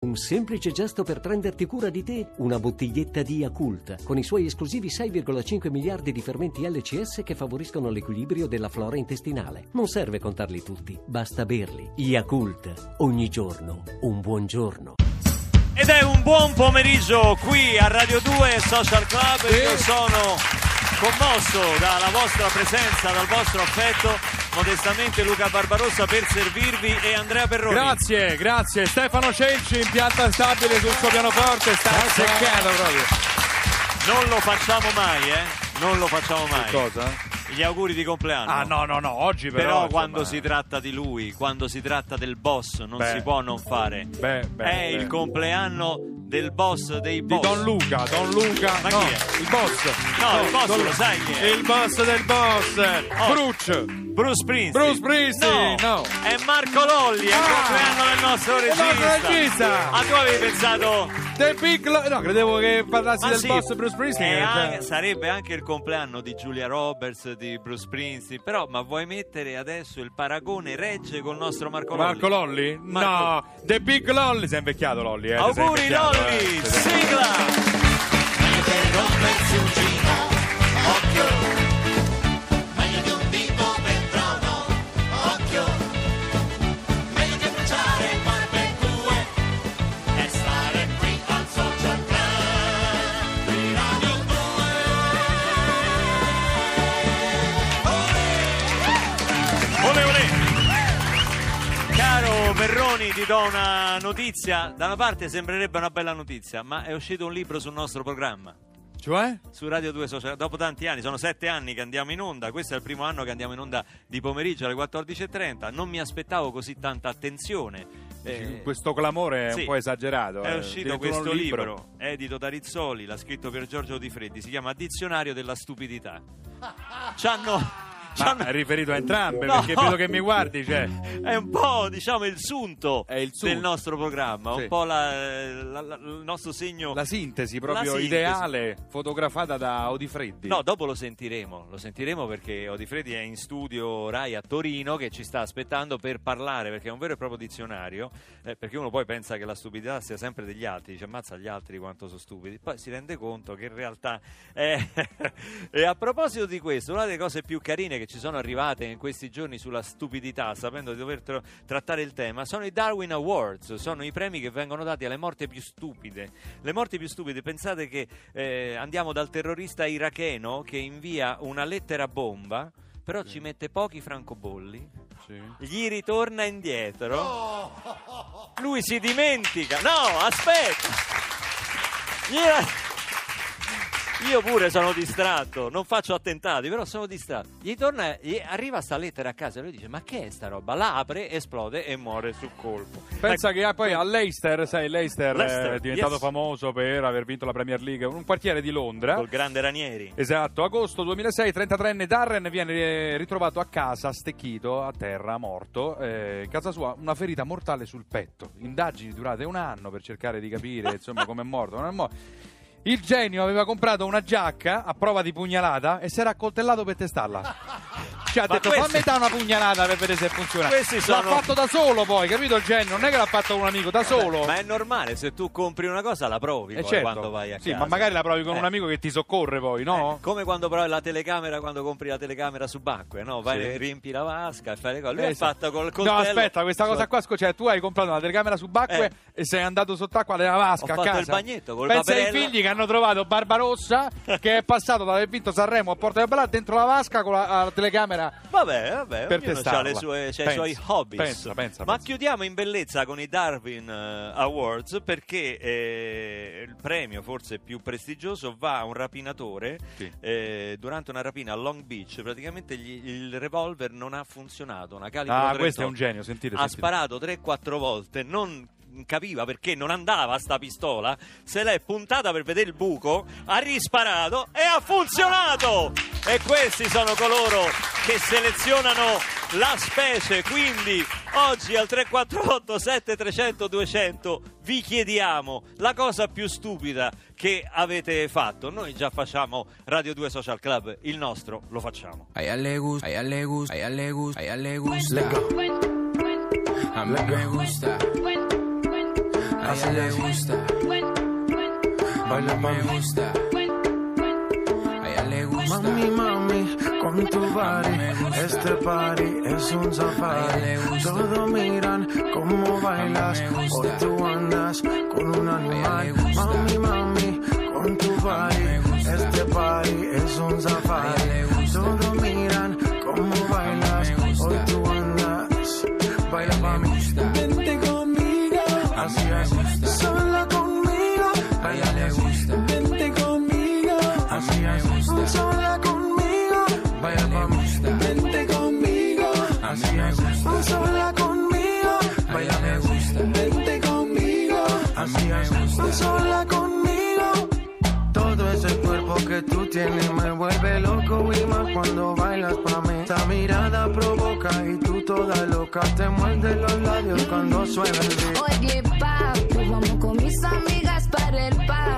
Un semplice gesto per prenderti cura di te, una bottiglietta di Yakult, con i suoi esclusivi 6,5 miliardi di fermenti LCS che favoriscono l'equilibrio della flora intestinale. Non serve contarli tutti, basta berli. Yakult, ogni giorno, un buon giorno. Ed è un buon pomeriggio qui a Radio 2 Social Club. Io sono commosso dalla vostra presenza, dal vostro affetto. Modestamente Luca Barbarossa per servirvi e Andrea Perroni. Grazie, grazie. Stefano Cenci in pianta stabile sul suo pianoforte, sta seccato proprio. Non lo facciamo mai, eh? Non lo facciamo mai. Cosa? Gli auguri di compleanno. Ah no, no, no, oggi però... Però insomma, quando si tratta di lui, quando si tratta del boss, non Beh. si può non fare. Beh, beh, è beh. il compleanno del boss dei Di boss. Don Luca, Don Luca, Ma no, chi è? il boss. No, il boss Don- lo sai chi è? Il boss del boss, Oh. Bruce. Bruce Springsteen. Bruce Springsteen, no. È Marco Lolli, è il Ah. compleanno del nostro Il regista. nostro regista. Ah, tu avevi pensato... The Big Lo- No, credevo che parlassi Ma del sì, boss Bruce Springsteen. è cioè- anche- sarebbe anche il compleanno di Giulia Roberts, di Bruce Springsteen, però ma vuoi mettere adesso il paragone regge col nostro Marco Lolli? Marco Lolli? Marco- No, The Big Lolli. Si è invecchiato Lolli, eh. Auguri Lolli, eh. sigla! Do una notizia. Da una parte sembrerebbe una bella notizia, ma è uscito un libro sul nostro programma. Cioè? Su Radio 2 Social, dopo tanti anni, sono sette anni che andiamo in onda, questo è il primo anno che andiamo in onda di pomeriggio alle 14.30, non mi aspettavo così tanta attenzione. Eh, Questo clamore è sì. un po' esagerato. È eh. uscito Addirittura questo un libro. edito da Rizzoli, l'ha scritto per Giorgio Di Freddi, si chiama Dizionario della stupidità. C'hanno... Ma è riferito a entrambe, No. perché vedo che mi guardi, cioè. È un po', diciamo, il sunto, il sunto. del nostro programma, Sì. un po' la- la- la- il nostro segno. La sintesi proprio sintesi. ideale, fotografata da Odifreddi. No, dopo lo sentiremo, lo sentiremo perché Odifredi è in studio Rai a Torino che ci sta aspettando per parlare perché è un vero e proprio dizionario, eh, perché uno poi pensa che la stupidità sia sempre degli altri, dice ammazza gli altri quanto sono stupidi, poi si rende conto che in realtà è... e a proposito di questo, una delle cose più carine che ci sono arrivate in questi giorni sulla stupidità, sapendo di dover tro- trattare il tema, sono i Darwin Awards, sono i premi che vengono dati alle morti più stupide. Le morti più stupide, pensate che eh, andiamo dal terrorista iracheno che invia una lettera bomba, però ci mette pochi francobolli, Sì. gli ritorna indietro, lui si dimentica, no, aspetta, Gli- io pure sono distratto, non faccio attentati, però sono distratto. Gli torna, gli arriva sta lettera a casa e lui dice: Ma che è sta roba? La apre, esplode e muore sul colpo. Pensa Ecco, che ah, poi a Leicester, sai, Leicester, Leicester, è diventato yes. famoso per aver vinto la Premier League, un quartiere di Londra. col grande Ranieri. Esatto, agosto 2006, 33enne Darren viene eh, ritrovato a casa, stecchito, a terra, morto. Eh, in casa sua una ferita mortale sul petto. Indagini durate un anno per cercare di capire insomma come è morto. Non è morto. Il genio aveva comprato una giacca a prova di pugnalata e si era accoltellato per testarla. Ci ha Ma detto questi- fammi dare una pugnalata per vedere se funziona. Sono- L'ha fatto da solo poi, capito il genio? Non è che l'ha fatto con un amico, da solo. Ma è normale, se tu compri una cosa la provi Eh, poi certo. quando vai a sì, casa. ma magari la provi con Eh. un amico che ti soccorre poi, no? Eh, come quando provi la telecamera quando compri la telecamera subacquea, no? Vai, Sì. riempi la vasca e fai le cose. Lui Eh, sì. fatto col coltello. No, aspetta, questa cosa qua, cioè tu hai comprato una telecamera subacquea Eh. e sei andato sott'acqua nella vasca Ho a casa. il bagnetto col Pensa ai figli che hanno trovato Barbarossa che è passato da aver vinto Sanremo a Porta del Bella dentro la vasca con la, la telecamera. Vabbè, vabbè, Per ha testarla. le sue, c'ha i Pensa, suoi hobby. pensa, pensa, Ma pensa. chiudiamo in bellezza con i Darwin eh, Awards perché eh, il premio forse più prestigioso va a un rapinatore Sì. eh, durante una rapina a Long Beach. Praticamente gli- il revolver non ha funzionato. Una calibro Ah, 38. questo è un genio, sentite, Ha sentite. sparato 3-4 volte, non capiva perché non andava sta pistola, se l'è puntata per vedere il buco, ha risparato e ha funzionato! E questi sono coloro che selezionano la specie, quindi oggi al 348 7300 200 vi chiediamo la cosa più stupida che avete fatto. Noi già facciamo Radio 2 Social Club, il nostro lo facciamo. A ella le gusta, a ella le gusta, a ella le gusta, a ella le gusta. A mí me gusta. A ella le gusta. Baila Me gusta. A ella le gusta. Mami, mami, con tu body, este party es un safari. Todos miran cómo bailas, hoy tú andas con un animal. Mami, mami, con tu body, este party es un safari. Todos miran cómo bailas, hoy tú andas. Baila pa' mí, vente conmigo, así es, sola conmigo. A ella le gusta. Vente conmigo, así es, sola conmigo. Sola conmigo. Todo ese cuerpo que tú tienes me vuelve loco y más cuando bailas pa' mí. Esta mirada provoca y tú toda loca te muerde los labios cuando suena el beat. Oye, papi, vamos con mis amigas para el party.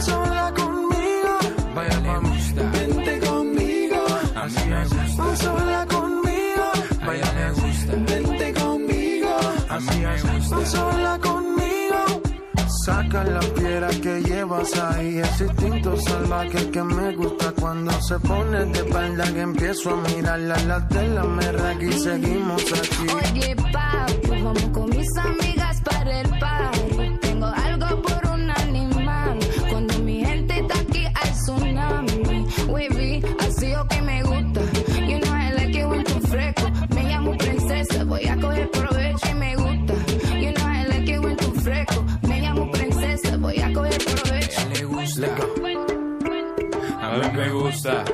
sola conmigo. Vaya mí, vente conmigo, así es, sola conmigo. Vaya le gusta. vente conmigo, así es, sola conmigo. Saca la piedra que llevas ahí, ese instinto salvaje que me gusta cuando se pone de espalda que empiezo a mirarla, la tela me raga y seguimos aquí. Oye, papi, vamos con mis amigas para el party. Provecho y me gusta. You know I like it when tú fresco. Me llamo princesa, voy a coger provecho. Le gusta. A mí me gusta.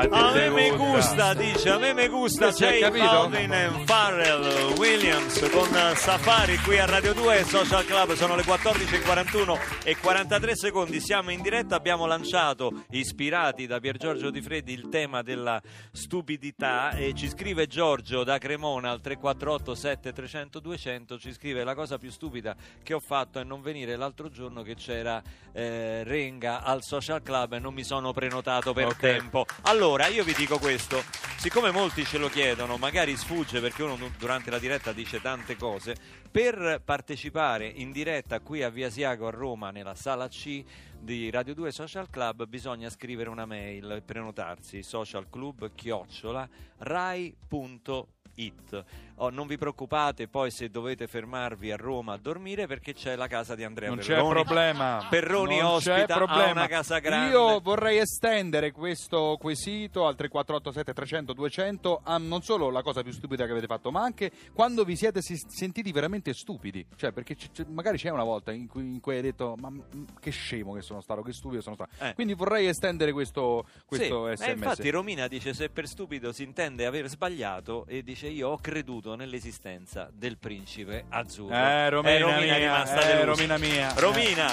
A, me me gusta, dice, a me me gusta Questo hai J capito? Balvin e Farrell Williams con Safari qui a Radio 2 Social Club, sono le 14.41 e 43 secondi, siamo in diretta, abbiamo lanciato, ispirati da Pier Giorgio Di Freddi, il tema della stupidità e ci scrive Giorgio da Cremona al 348 7300 200, ci scrive la cosa più stupida che ho fatto è non venire l'altro giorno che c'era eh, Renga al Social Club e non mi sono prenotato per Ok. tempo. Allora, io vi dico questo, siccome molti ce lo chiedono, magari sfugge perché uno du- durante la diretta dice tante cose, per partecipare in diretta qui a Via Siago a Roma nella sala C di Radio 2 Social Club bisogna scrivere una mail e prenotarsi socialclub chiocciola rai.it Oh, non vi preoccupate poi se dovete fermarvi a Roma a dormire perché c'è la casa di Andrea Non c'è Perroni. problema. Perroni non ospita c'è problema. una casa grande. Io vorrei estendere questo quesito al 3487 300 200 a non solo la cosa più stupida che avete fatto, ma anche quando vi siete si- sentiti veramente stupidi. Cioè, perché c- c- magari c'è una volta in cui, in cui hai detto "Ma mm, che scemo che sono stato, che stupido sono stato". Eh. Quindi vorrei estendere questo, questo Sì, SMS. eh, infatti Romina dice se per stupido si intende aver sbagliato e dice io ho creduto nell'esistenza del principe azzurro. Eh, Romina Romina mia, è rimasta eh. Romina mia. Romina,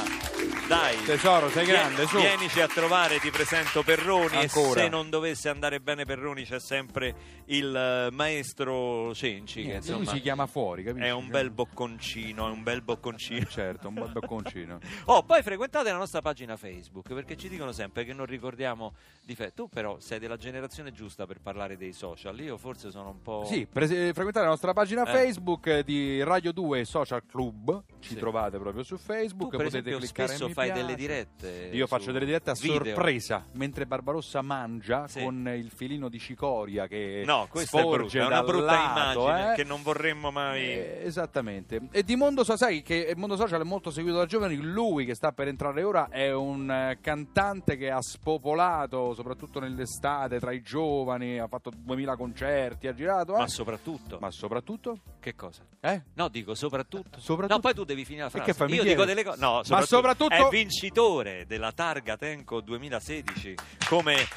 dai. Tesoro, sei grande, su. Vienici a trovare, ti presento Perroni Ancora. e se non dovesse andare bene Perroni c'è sempre il eh, maestro Cenci che Niente, lui insomma si chiama fuori, capisci? è un bel bocconcino, è un bel bocconcino. Certo, un bel bocconcino. Oh, poi frequentate la nostra pagina Facebook perché ci dicono sempre che non ricordiamo di fe. Tu però sei della generazione giusta per parlare dei social. Io forse sono un po'. Sì, prese- frequentare la nostra pagina Eh. Facebook eh, di Radio 2 Social Club, ci Sì. trovate proprio su Tu, Facebook, per potete esempio, cliccare spesso fai piace. delle dirette. Io faccio delle dirette a video. sorpresa, mentre Barbarossa mangia Sì. con il filino di cicoria che No, questa è brutta, è una brutta lato, immagine eh. che non vorremmo mai. Eh, esattamente. E di Mondo sai che il Mondo Social è molto seguito da giovani. Lui che sta per entrare ora è un eh, cantante che ha spopolato, soprattutto nell'estate, tra i giovani. Ha fatto 2000 concerti, ha girato. eh. Ma soprattutto, Ma soprattutto? che cosa? Eh? No, dico soprattutto. Soprattutto? No, poi tu devi finire la frase. Io dico delle cose. No, Ma soprattutto- è vincitore della targa Tenco 2016 come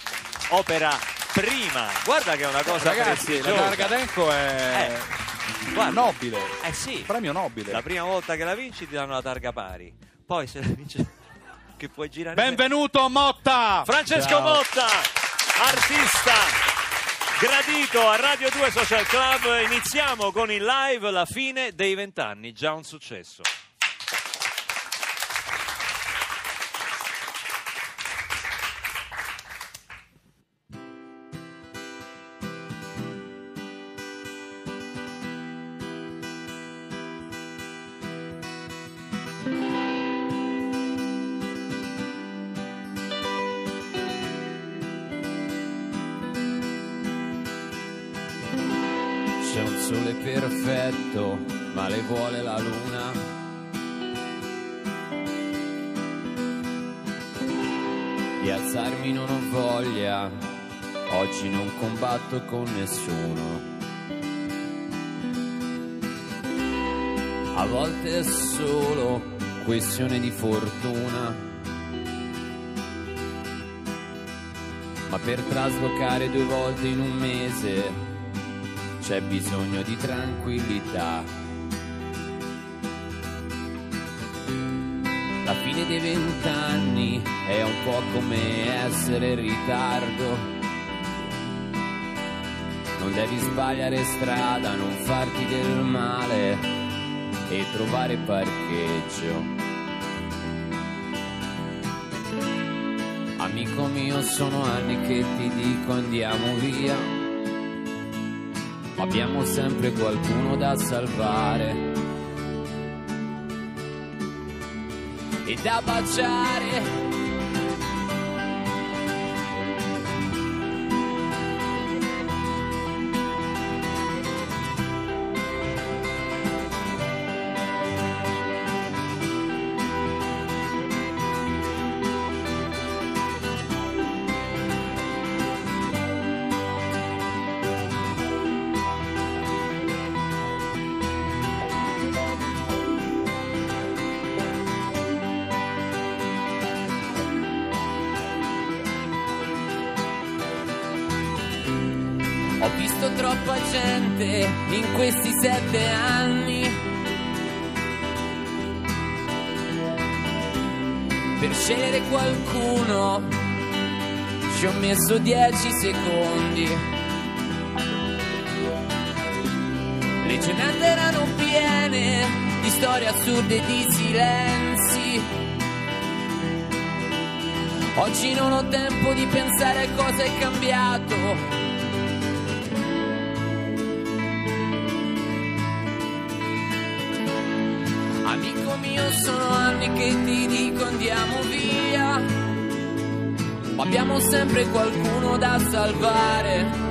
opera prima. Guarda che è una cosa Ragazzi, la targa Tenco è Eh, guarda. nobile. Eh sì. Premio nobile. La prima volta che la vinci ti danno la targa pari. Poi se la vinci che puoi girare Benvenuto Motta! Francesco Ciao. Motta, artista gradito a Radio 2 Social Club. Iniziamo con il live La fine dei vent'anni, già un successo. Vuole la luna. Di alzarmi non ho voglia, oggi non combatto con nessuno. A volte è solo questione di fortuna. Ma per traslocare due volte in un mese c'è bisogno di tranquillità. La fine dei vent'anni è un po' come essere in ritardo. Non devi sbagliare strada, non farti del male e trovare parcheggio. Amico mio, sono anni che ti dico andiamo via. Abbiamo sempre qualcuno da salvare. E da baciare. Visto troppa gente in questi sette anni. Per scegliere qualcuno ci ho messo dieci secondi. Le giornate erano piene di storie assurde e di silenzi. Oggi non ho tempo di pensare a cosa è cambiato. Anni che ti dico andiamo via. Ma abbiamo sempre qualcuno da salvare.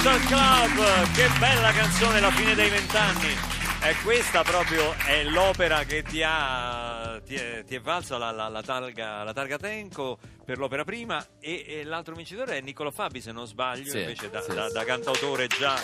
Social Club, che bella canzone, la fine dei vent'anni. E questa proprio è l'opera che ti ha ti è, ti è valsa la, la- la targa, la targa Tenco per l'opera prima e, e l'altro vincitore è Niccolo Fabi se non sbaglio, Sì, invece da, sì, da- da cantautore già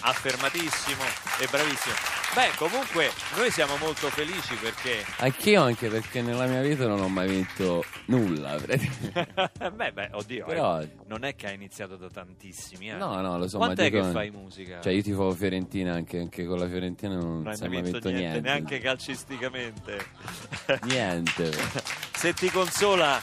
affermatissimo e bravissimo. Beh, comunque noi siamo molto felici perché Anch'io anche perché nella mia vita non ho mai vinto nulla. beh, beh, oddio, Però- eh, non è che ha iniziato da tantissimi anni. No, no, lo so, Quant'è ma dico- che fai musica? Cioè io tifo Fiorentina anche, anche con la Fiorentina non, non hai mai vinto niente, niente. neanche calcisticamente. Niente. Se ti consola,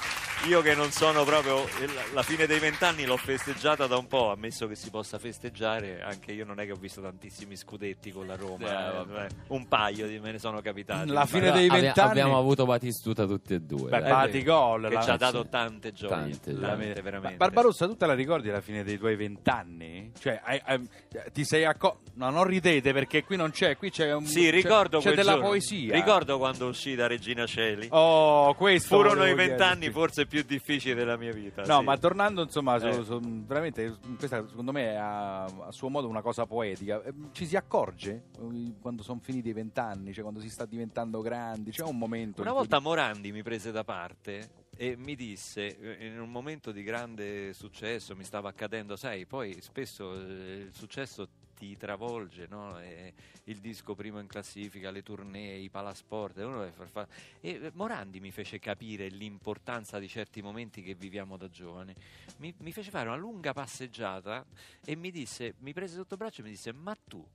io che non sono proprio la fine dei vent'anni l'ho festeggiata da un po', ammesso che si possa festeggiare, anche io non è che ho visto tantissimi scudetti con la Roma, Eh, eh, un paio di me ne sono capitati. La fine dei vent'anni- abbiamo avuto Batistuta tutti e due. Beh, dai. Batigol, che la- ci ha dato tante gioie, Tante, veramente, veramente. Barbarossa, tu te la ricordi la fine dei tuoi vent'anni? Cioè, hai- hai- ti sei accorto. No, non ridete perché qui non c'è, qui c'è un. Sì, c'è- ricordo C'è quel della giorno. poesia. Ricordo quando uscì da Regina Celi. Oh, questo. Furono i vent'anni forse più difficili della mia vita. No, sì. ma tornando insomma, su, Eh. su- veramente questa secondo me è a, a suo modo una cosa poetica. Eh, Ci si accorge eh, quando sono finiti i vent'anni, cioè quando si sta diventando grandi, c'è un momento. Una volta Morandi mi prese da parte e mi disse, eh, in un momento di grande successo, mi stava accadendo, sai, poi spesso il successo ti travolge, no? E il disco primo in classifica, le tournée, i palasport, e uno deve far fa- e Morandi mi fece capire l'importanza di certi momenti che viviamo da giovani. Mi, mi fece fare una lunga passeggiata e mi disse, mi prese sotto braccio e mi disse, ma tu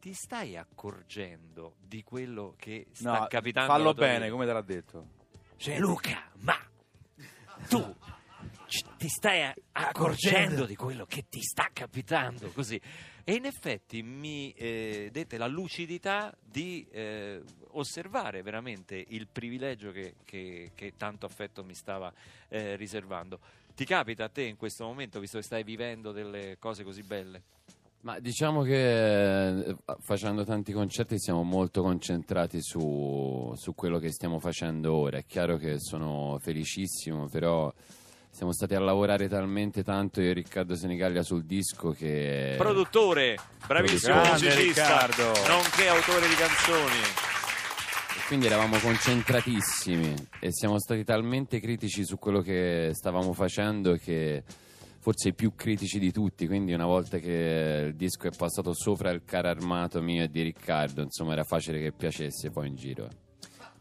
ti stai accorgendo di quello che sta No, capitando? fallo bene, vita?" come te l'ha detto. Cioè, Luca, ma tu ti stai accorgendo di quello che ti sta capitando così e in effetti mi eh, dette la lucidità di eh, osservare veramente il privilegio che, che- che tanto affetto mi stava eh, riservando ti capita a te in questo momento visto che stai vivendo delle cose così belle Ma diciamo che eh, facendo tanti concerti siamo molto concentrati su, su quello che stiamo facendo ora. È chiaro che sono felicissimo, però siamo stati a lavorare talmente tanto io e Riccardo Senigallia sul disco che... produttore bravissimo Grande musicista Riccardo. nonché autore di canzoni E Quindi eravamo concentratissimi e siamo stati talmente critici su quello che stavamo facendo che forse i più critici di tutti, quindi una volta che il disco è passato sopra il carro armato mio e di Riccardo, insomma era facile che piacesse poi in giro.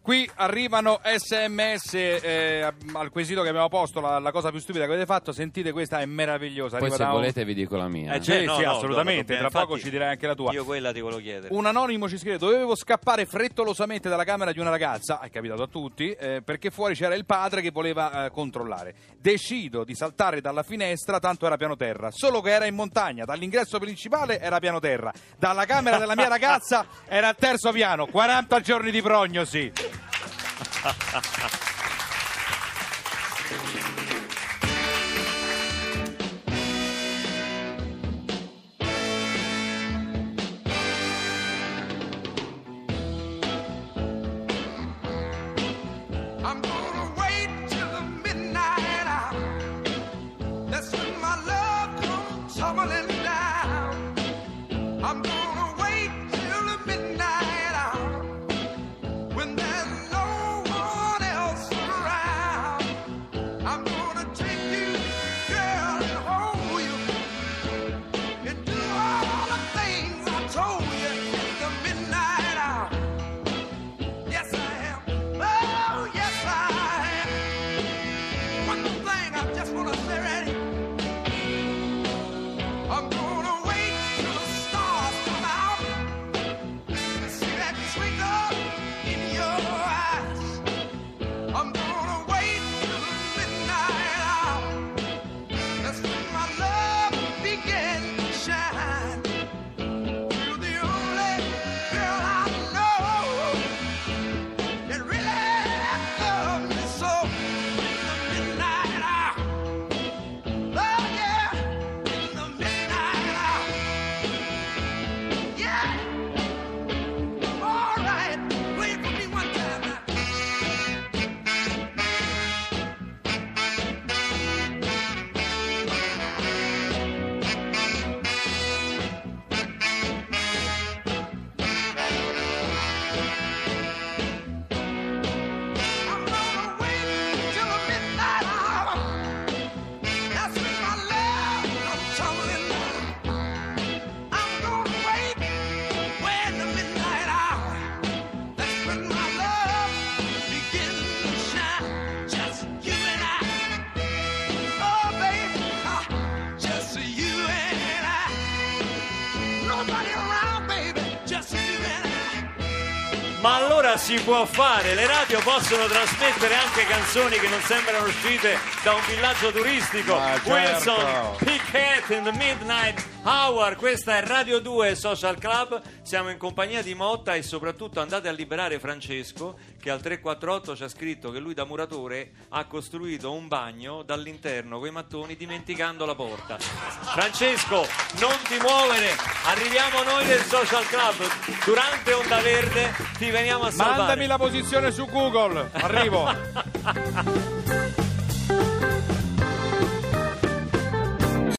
Qui arrivano sms eh, al quesito che abbiamo posto, la, la cosa più stupida che avete fatto. Sentite, questa è meravigliosa. Poi Arriva se da un- volete vi dico la mia. Eh, Sì, cioè, no, sì, no, assolutamente. Tra poco ci dirai anche la tua. io quella ti volevo chiedere Un anonimo ci scrive: Dovevo scappare frettolosamente dalla camera di una ragazza, è capitato a tutti, eh, perché fuori c'era il padre che voleva eh, controllare. Decido di saltare dalla finestra, tanto era piano terra. Solo che era in montagna, dall'ingresso principale era piano terra, dalla camera della mia ragazza era al terzo piano. 40 giorni di prognosi. Thank you. Ma allora si può fare, le radio possono trasmettere anche canzoni che non sembrano uscite da un villaggio turistico. Ma certo. Wilson Piquet in the Midnight Hour, questa è Radio 2 Social Club, siamo in compagnia di Motta e soprattutto andate a liberare Francesco che al 348 ci ha scritto che lui da muratore ha costruito un bagno dall'interno con i mattoni dimenticando la porta. Francesco, non ti muovere, arriviamo noi del Social Club, durante Onda Verde ti veniamo a salvare. Mandami la posizione su Google, arrivo.